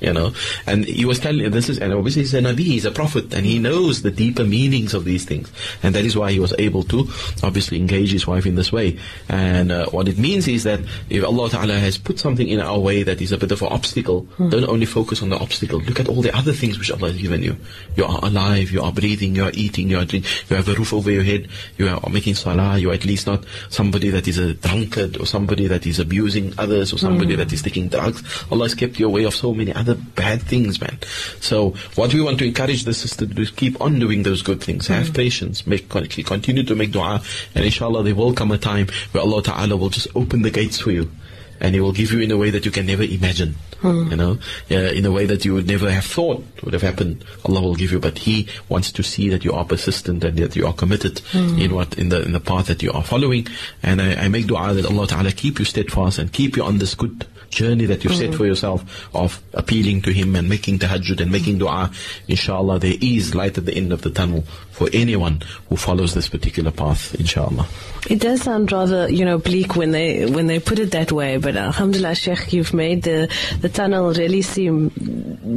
You know, and he was telling this is, and obviously he's a Nabi, he's a prophet, and he knows the deeper meanings of these things, and that is why he was able to obviously engage his wife in this way. And uh, what it means is that if Allah Taala has put something in our way that is a bit of an obstacle, don't only focus on the obstacle. Look at all the other things which Allah has given you. You are alive, you are breathing, you are eating, you are drinking, you have a roof over your head, you are making salah, you are at least not somebody that is a drunkard or somebody that is abusing others or somebody that is taking drugs. Allah has kept you away of so many other bad things, man. So what we want to encourage the sister to do is keep on doing those good things. Have mm. patience, make continue to make dua, and inshallah there will come a time where Allah Ta'ala will just open the gates for you. And He will give you in a way that you can never imagine. Hmm. You know, yeah, in a way that you would never have thought would have happened. Allah will give you, but He wants to see that you are persistent and that you are committed hmm. in what in the in the path that you are following. And I, I make dua that Allah Taala keep you steadfast and keep you on this good journey that you've set mm. for yourself of appealing to Him and making tahajjud and making dua. Inshallah, there is light at the end of the tunnel for anyone who follows this particular path. Inshallah. It does sound rather, you know, bleak when they when they put it that way. But Alhamdulillah, Sheikh, you've made the the tunnel really seem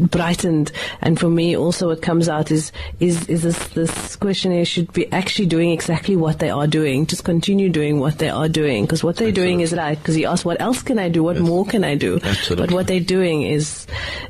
brightened. And for me, also, what comes out is is is this this questionnaire should be actually doing exactly what they are doing. Just continue doing what they are doing because what they're doing is right. Because he asked, "What else can I do? What more can I do?" Absolutely. But what they're doing is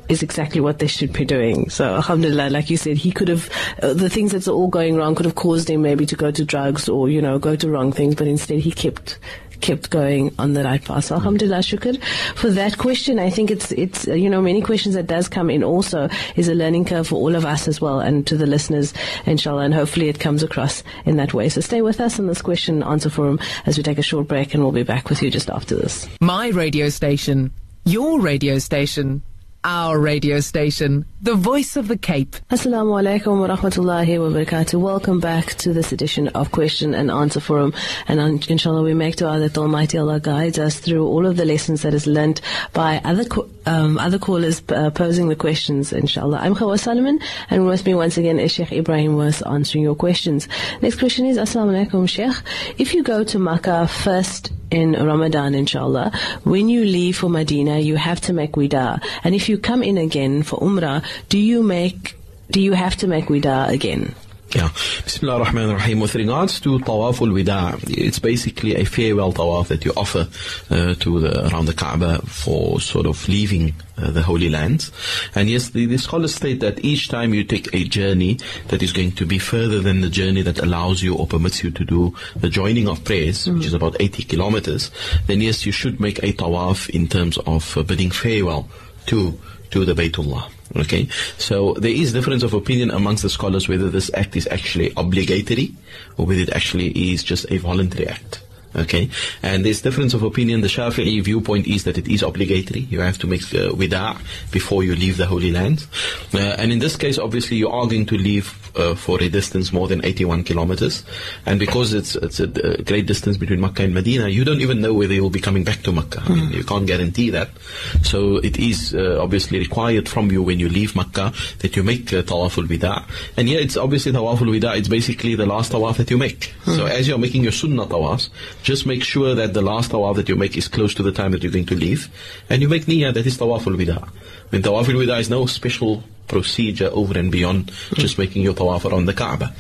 is exactly what they should be doing. So Alhamdulillah, like you said, he could have uh, the things that's all going wrong could have caused him maybe to go to drugs or you know go to wrong things, but instead he kept kept going on the right path. So Alhamdulillah, shukr for that question. I think it's it's uh, you know many questions that does come in also is a learning curve for all of us as well and to the listeners, inshallah, and hopefully it comes across in that way. So stay with us in this question answer forum as we take a short break, and we'll be back with you just after this. My radio station, your radio station, our radio station, the voice of the Cape. Assalamu alaikum wa rahmatullahi wa barakatuh. Welcome back to this edition of Question and Answer Forum. And um, inshallah, we make dua that Almighty Allah guides us through all of the lessons that is learnt by other um, other callers uh, posing the questions, inshallah. I'm Khawa Solomon, and with me once again is Sheikh Ebrahim Moos answering your questions. Next question is Assalamu alaikum, Sheikh. If you go to Makkah first in Ramadan, inshallah, when you leave for Medina, you have to make wida. And if you come in again for Umrah, do you make, do you have to make wida again? Yeah. Bismillah ar-Rahman ar-Rahim. With regards to Tawaf al-Wida, it's basically a farewell tawaf that you offer uh, to the, around the Kaaba for sort of leaving uh, the Holy Lands. And yes, the, the scholars state that each time you take a journey that is going to be further than the journey that allows you or permits you to do the joining of prayers, which is about 80 kilometers, then yes, you should make a tawaf in terms of uh, bidding farewell to to the Baytullah. Okay, so there is difference of opinion amongst the scholars whether this act is actually obligatory or whether it actually is just a voluntary act. Okay, and there's difference of opinion. The Shafi'i viewpoint is that it is obligatory. You have to make uh, wida' before you leave the Holy Land. Uh, and in this case, obviously, you are going to leave uh, for a distance more than 81 kilometers. And because it's it's a, a great distance between Makkah and Medina, you don't even know whether you'll be coming back to Makkah. I mean, you can't guarantee that. So it is uh, obviously required from you when you leave Makkah that you make uh, Tawaf al-Wida'. And yeah, it's obviously Tawaf al-Wida', it's basically the last Tawaf that you make. So as you're making your Sunnah Tawafs, just make sure that the last Tawaf that you make is close to the time that you're going to leave. And you make Niyyah, that is Tawaf al-Wida'. When Tawaf al-Wida' is no special procedure over and beyond just making your tawaf around the Kaaba.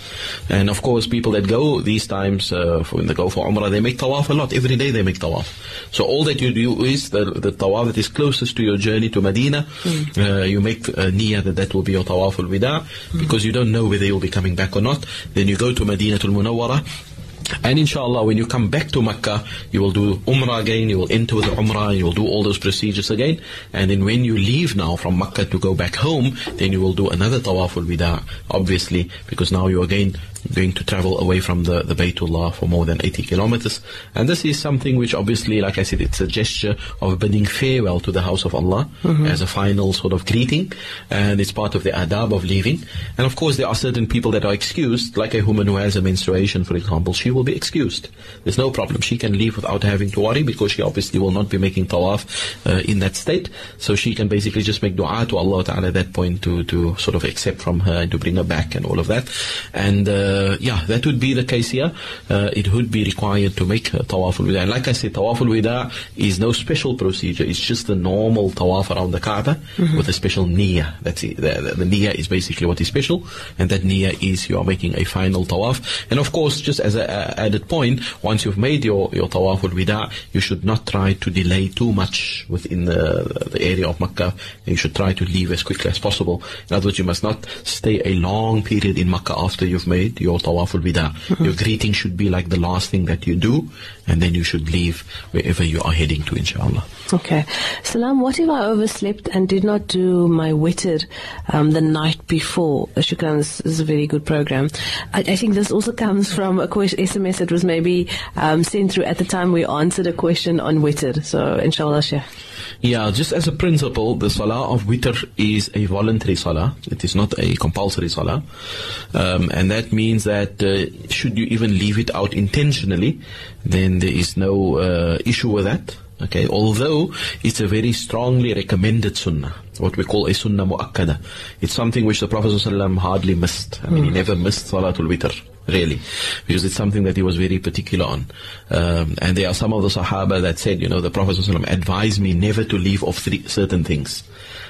And of course, people that go these times, uh, for- when they go for Umrah, they make tawaf a lot. Every day they make tawaf. So all that you do is the, the tawaf that is closest to your journey to Medina, uh, you make uh, niyyah that that will be your tawaf al-wida, because you don't know whether you'll be coming back or not. Then you go to Medina al-Munawwara, and inshallah, when you come back to Mecca, you will do Umrah again, you will enter with the Umrah, you will do all those procedures again. And then when you leave now from Mecca to go back home, then you will do another Tawaf al-Wida, obviously, because now you again going to travel away from the, the Baytullah for more than 80 kilometers. And this is something which obviously, like I said, it's a gesture of bidding farewell to the house of Allah as a final sort of greeting. And it's part of the adab of leaving. And of course, there are certain people that are excused, like a woman who has a menstruation, for example, she will be excused. There's no problem. She can leave without having to worry because she obviously will not be making tawaf uh, in that state. So she can basically just make dua to Allah Ta'ala at that point to, to sort of accept from her and to bring her back and all of that. And uh, yeah, that would be the case here. Uh, it would be required to make uh, tawaf al-wida. And like I said, tawaf al-wida is no special procedure. It's just the normal tawaf around the Kaaba with a special niyyah. That's it. The, the, the niyyah is basically what is special, and that niyyah is you are making a final tawaf. And of course, just as an added point, once you've made your, your tawaf al-wida, you should not try to delay too much within the, the area of Makkah. You should try to leave as quickly as possible. In other words, you must not stay a long period in Makkah after you've made your tawaf al-wida. Your greeting should be like the last thing that you do, and then you should leave wherever you are heading to, inshallah. Okay. Salam, what if I overslept and did not do my witr um, the night before? Shukran, this is a very good program. I, I think this also comes from a question, SMS that was maybe um, sent through at the time we answered a question on witr. So, inshallah, Sheikh. Yeah, just as a principle, the salah of witr is a voluntary salah. It is not a compulsory salah. Um, and that means that uh, should you even leave it out intentionally, then there is no uh, issue with that. Okay, although it's a very strongly recommended sunnah, what we call a sunnah mu'akkada. It's something which the Prophet ﷺ hardly missed. I mean, he never missed Salatul Witr, really, because it's something that he was very particular on. Um, and there are some of the Sahaba that said, you know, the Prophet advised me never to leave off three, certain things.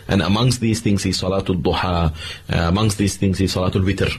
And amongst these things is Salatul Duha, uh, amongst these things is Salatul Witr,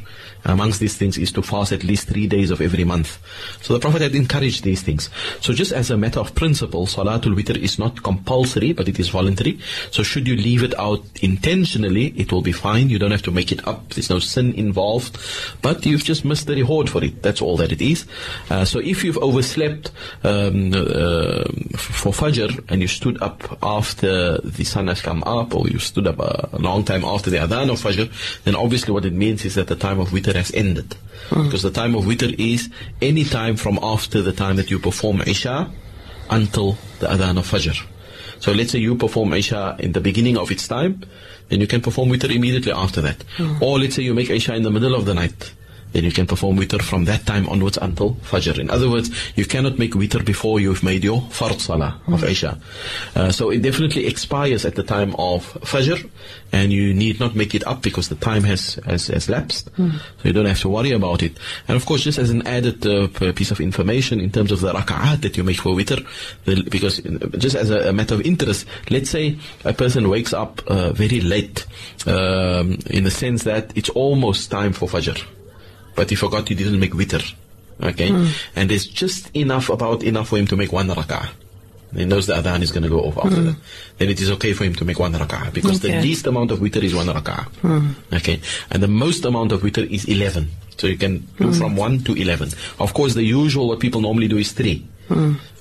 amongst these things is to fast at least three days of every month. So the Prophet had encouraged these things. So just as a matter of principle, Salatul Witr is not compulsory, but it is voluntary. So should you leave it out intentionally, it will be fine. You don't have to make it up. There's no sin involved. But you've just missed the reward for it. That's all that it is. Uh, so if you've overslept um, uh, for Fajr and you stood up after the sun has come up or you stood up a long time after the Adhan of Fajr, then obviously what it means is that the time of Witr has ended. Hmm. Because the time of Witr is any time from after the time that you perform Isha until the Adhan of Fajr. So let's say you perform Isha in the beginning of its time, then you can perform Witr immediately after that. Hmm. Or let's say you make Isha in the middle of the night, then you can perform witr from that time onwards until Fajr. In other words, you cannot make witr before you've made your Fard Salah of Isha. Uh, so it definitely expires at the time of Fajr, and you need not make it up because the time has, has, has lapsed. So you don't have to worry about it. And of course, just as an added uh, piece of information in terms of the raka'at that you make for witr, the, because just as a, a matter of interest, let's say a person wakes up uh, very late, um, in the sense that it's almost time for Fajr but he forgot he didn't make witr. Okay? Hmm. And there's just enough, about enough for him to make one rak'ah. He knows the adhan is going to go off after hmm. that. Then it is okay for him to make one rak'ah because the least amount of witr is one rak'ah. Hmm. Okay? And the most amount of witr is 11. So you can do from 1 to 11. Of course, the usual, what people normally do is 3.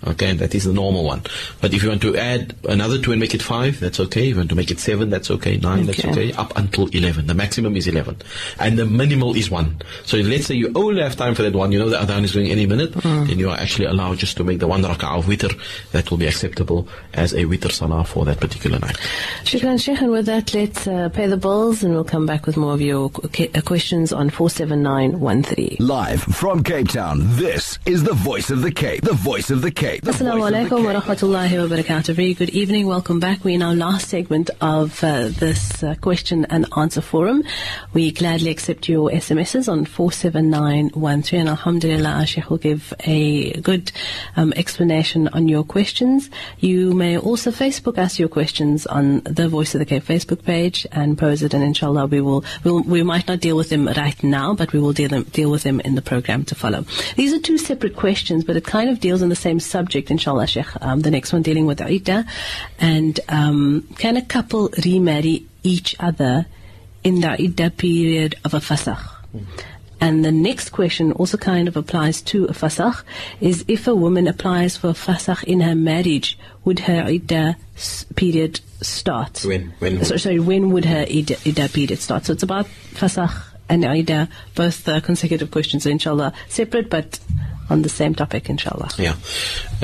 Okay, that is the normal one. But if you want to add another two and make it five, that's okay. If you want to make it seven, that's okay. Nine, that's Okay. okay. Up until 11. The maximum is 11. And the minimal is one. So let's say you only have time for that one. You know the adhan is going any minute. Then you are actually allowed just to make the one rak'ah of witr. That will be acceptable as a witr salah for that particular night. Shukran Sheikh, and with that, let's uh, pay the bills and we'll come back with more of your uh, questions on 47913. Live from Cape Town, this is the voice of the Cape. The voice of the Cape. The Assalamu alaikum wa rahmatullahi wa barakatuh. Very good evening. Welcome back. We're in our last segment of uh, this uh, question and answer forum. We gladly accept your SMSs on 47913 and Alhamdulillah, our Sheikh will give a good um, explanation on your questions. You may also Facebook us your questions on the Voice of the Cape Facebook page and pose it and inshallah we will, we'll, we might not deal with them right now, but we will deal, them, deal with them in the program to follow. These are two separate questions, but it kind of deals on the same subject, inshallah, Sheikh. Um, the next one dealing with Iddah. And um, can a couple remarry each other in the Iddah period of a fasakh? And the next question also kind of applies to a fasakh, is if a woman applies for a fasakh in her marriage, would her iddah period start? When- when So, would- sorry, when would her iddah, iddah period start? So it's about fasakh and iddah, both uh, consecutive questions, inshallah, separate but on the same topic, inshallah. Yeah.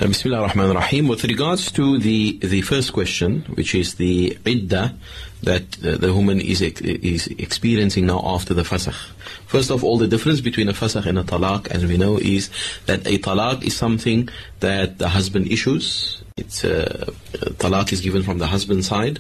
Uh, Bismillah ar-Rahman ar-Rahim. With regards to the, the first question, which is the iddah that uh, the woman is, is experiencing now after the fasakh. First of all, the difference between a fasakh and a talaq, as we know, is that a talaq is something that the husband issues. It's uh, talaq is given from the husband's side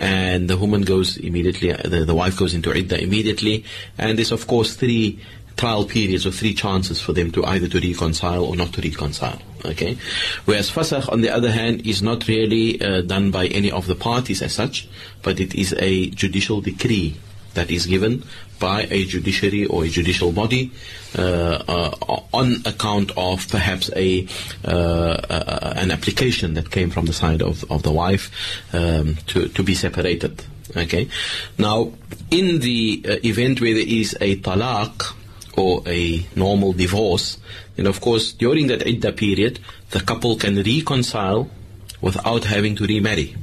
and the woman goes immediately, the, the wife goes into idda immediately, and there's of course three trial periods or three chances for them to either to reconcile or not to reconcile. Okay, whereas fasakh, on the other hand, is not really uh, done by any of the parties as such, but it is a judicial decree that is given by a judiciary or a judicial body uh, uh, on account of perhaps a uh, uh, an application that came from the side of, of the wife um, to, to be separated. Okay. Now, in the uh, event where there is a talaq or a normal divorce, then of course during that idda period, the couple can reconcile without having to remarry.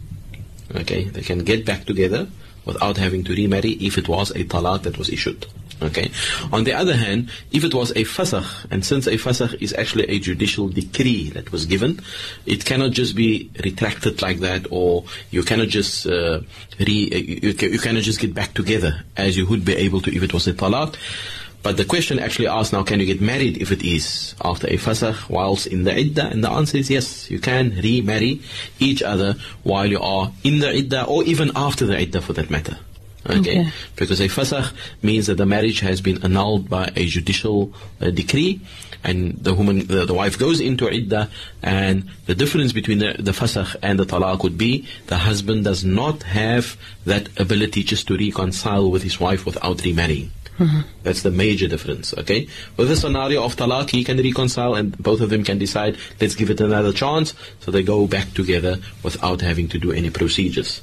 Okay, they can get back together without having to remarry if it was a talaq that was issued. Okay. On the other hand, if it was a fasakh, and since a fasakh is actually a judicial decree that was given, it cannot just be retracted like that, or you cannot just uh, re, uh, you, you cannot just get back together as you would be able to if it was a talaq. But the question actually asks now, can you get married if it is after a fasakh whilst in the iddah? And the answer is yes, you can remarry each other while you are in the iddah or even after the iddah for that matter. Okay. Okay. Because a fasakh means that the marriage has been annulled by a judicial uh, decree and the woman, the, the wife goes into iddah and the difference between the, the fasakh and the talaq would be the husband does not have that ability just to reconcile with his wife without remarrying. That's the major difference, okay? With the scenario of talaq, he can reconcile and both of them can decide, let's give it another chance, so they go back together without having to do any procedures.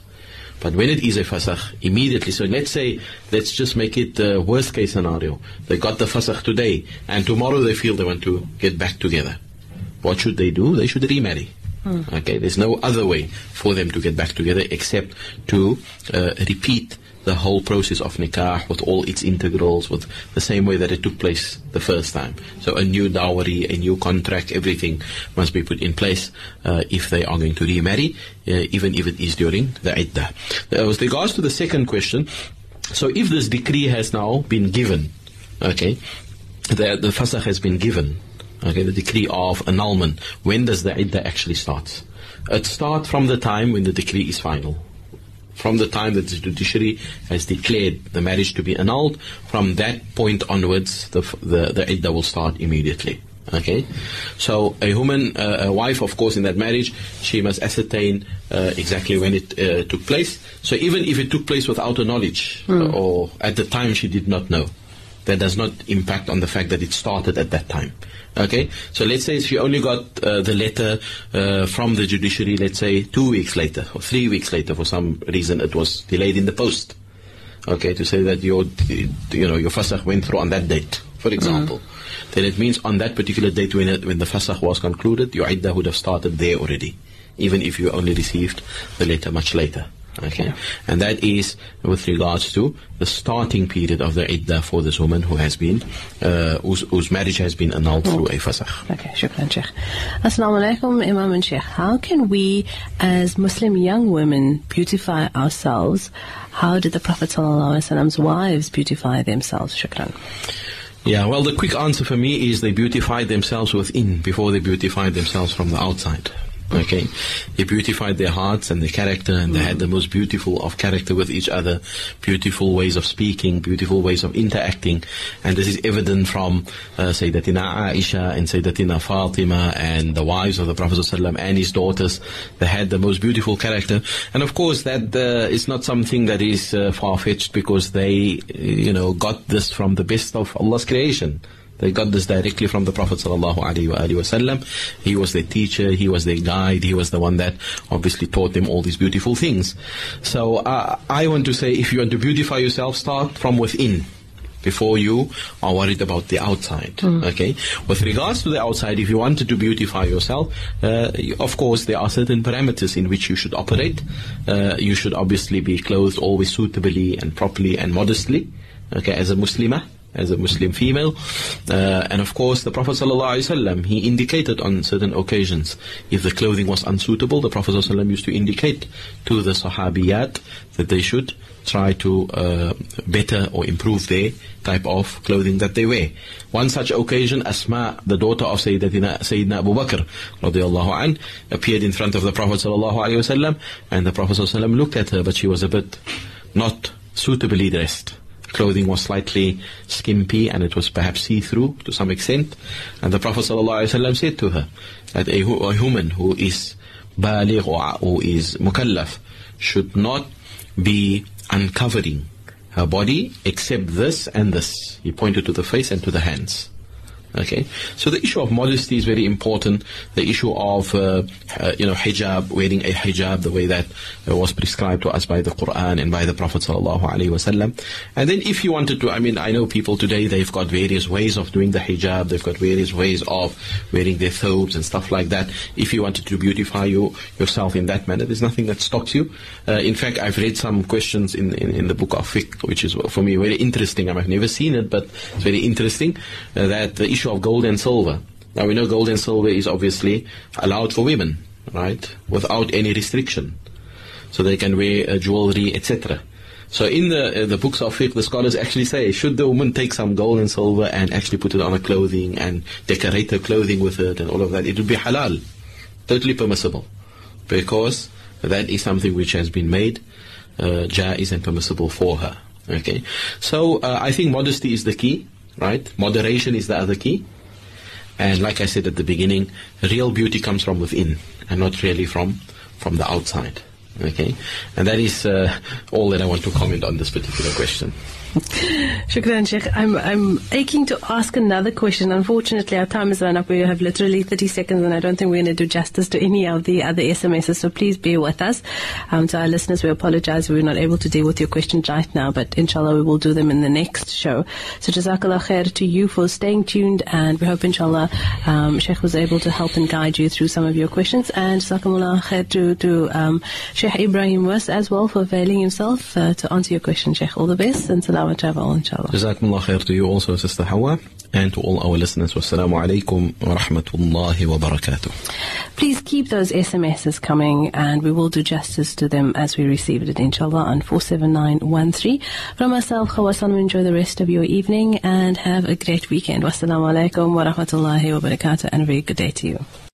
But when it is a fasakh, immediately, so let's say, let's just make it the worst case scenario. They got the fasakh today, and tomorrow they feel they want to get back together. What should they do? They should remarry. Okay, there's no other way for them to get back together except to uh, repeat the whole process of nikah with all its integrals, with the same way that it took place the first time. So a new dowry, a new contract, everything must be put in place uh, if they are going to remarry, uh, even if it is during the iddah. Uh, with regards to the second question, so if this decree has now been given, okay, the, the fasakh has been given, okay, the decree of annulment, when does the iddah actually start? It starts from the time when the decree is final. From the time that the judiciary has declared the marriage to be annulled, from that point onwards, the, the, the iddah will start immediately. Okay, so a woman, uh, a wife, of course, in that marriage, she must ascertain uh, exactly when it uh, took place. So even if it took place without her knowledge, or at the time she did not know, that does not impact on the fact that it started at that time. Okay, so let's say she only got uh, the letter uh, from the judiciary, let's say two weeks later or three weeks later, for some reason it was delayed in the post. Okay, to say that your, you know, your fasakh went through on that date, for example, then it means on that particular date when it, when the fasakh was concluded, your iddah would have started there already, even if you only received the letter much later. Okay, and that is with regards to the starting period of the iddah for this woman who has been, uh, whose, whose marriage has been annulled through a fasakh. Okay, shukran, Sheikh. Assalamu alaikum, Imam and Sheikh. How can we, as Muslim young women, beautify ourselves? How did the Prophet ﷺ's wives beautify themselves? Shukran. Yeah, well, the quick answer for me is they beautified themselves within before they beautified themselves from the outside. Okay, they beautified their hearts and their character, and they had the most beautiful of character with each other, beautiful ways of speaking, beautiful ways of interacting, and this is evident from uh, Sayyidatina Aisha and Sayyidatina Fatima and the wives of the Prophet ﷺ and his daughters. They had the most beautiful character, and of course that uh, is not something that is uh, far fetched because they, uh, you know, got this from the best of Allah's creation. They got this directly from the Prophet sallallahu. He was their teacher, he was their guide, he was the one that obviously taught them all these beautiful things. So uh, I want to say, if you want to beautify yourself, start from within before you are worried about the outside. Okay. With regards to the outside, if you wanted to beautify yourself, uh, of course there are certain parameters in which you should operate. Uh, you should obviously be clothed always suitably and properly and modestly. Okay, as a Muslimah as a Muslim female. Uh, and of course, the Prophet ﷺ, he indicated on certain occasions, if the clothing was unsuitable, the Prophet ﷺ used to indicate to the Sahabiyat that they should try to uh, better or improve their type of clothing that they wear. One such occasion, Asma, the daughter of Sayyidatina, Sayyidina Abu Bakr, radiallahu an, appeared in front of the Prophet ﷺ, and the Prophet ﷺ looked at her, but she was a bit not suitably dressed clothing was slightly skimpy and it was perhaps see-through to some extent. And the Prophet ﷺ said to her that a, a woman who is baligh or who is mukallaf should not be uncovering her body except this and this. He pointed to the face and to the hands. Okay, so the issue of modesty is very important. The issue of uh, uh, you know hijab, wearing a hijab, the way that uh, was prescribed to us by the Quran and by the Prophet sallallahu alaihi wasallam. And then, if you wanted to, I mean, I know people today they've got various ways of doing the hijab. They've got various ways of wearing their thobes and stuff like that. If you wanted to beautify you yourself in that manner, there's nothing that stops you. Uh, in fact, I've read some questions in, in in the book of fiqh, which is for me very interesting. I've never seen it, but it's very interesting uh, that the issue of gold and silver. Now we know gold and silver is obviously allowed for women, right? Without any restriction. So they can wear uh, jewelry, etc. So in the uh, the books of fiqh, the scholars actually say, should the woman take some gold and silver and actually put it on her clothing and decorate her clothing with it and all of that, it would be halal, totally permissible, because that is something which has been made uh, jaiz and permissible for her. Okay, so uh, I think modesty is the key, right? Moderation is the other key. And like I said at the beginning, real beauty comes from within and not really from from the outside. Okay, and that is uh, all that I want to comment on this particular question. Shukran, Sheikh. I'm, I'm aching to ask another question. Unfortunately, our time is run up. We have literally 30 seconds, and I don't think we're going to do justice to any of the other SMSs, so please bear with us. Um, to our listeners, we apologize. We were not able to deal with your questions right now, but inshallah, we will do them in the next show. So, Jazakallah khair to you for staying tuned, and we hope, inshallah, um, Sheikh was able to help and guide you through some of your questions. And Jazakumullah khair to, to um, Sheikh Ebrahim Moos as well for availing himself uh, to answer your question, Sheikh. All the best, and salam travel, inshallah. Jazakumullah khair to you also, Sister Hawa, and to all our listeners. Wassalamu alaikum wa rahmatullahi wa barakatuh. Please keep those SMSs coming and we will do justice to them as we receive it, inshallah, on 47913. From myself, Khawasan, enjoy the rest of your evening and have a great weekend. Wassalamu alaikum wa rahmatullahi wa barakatuh and a very good day to you.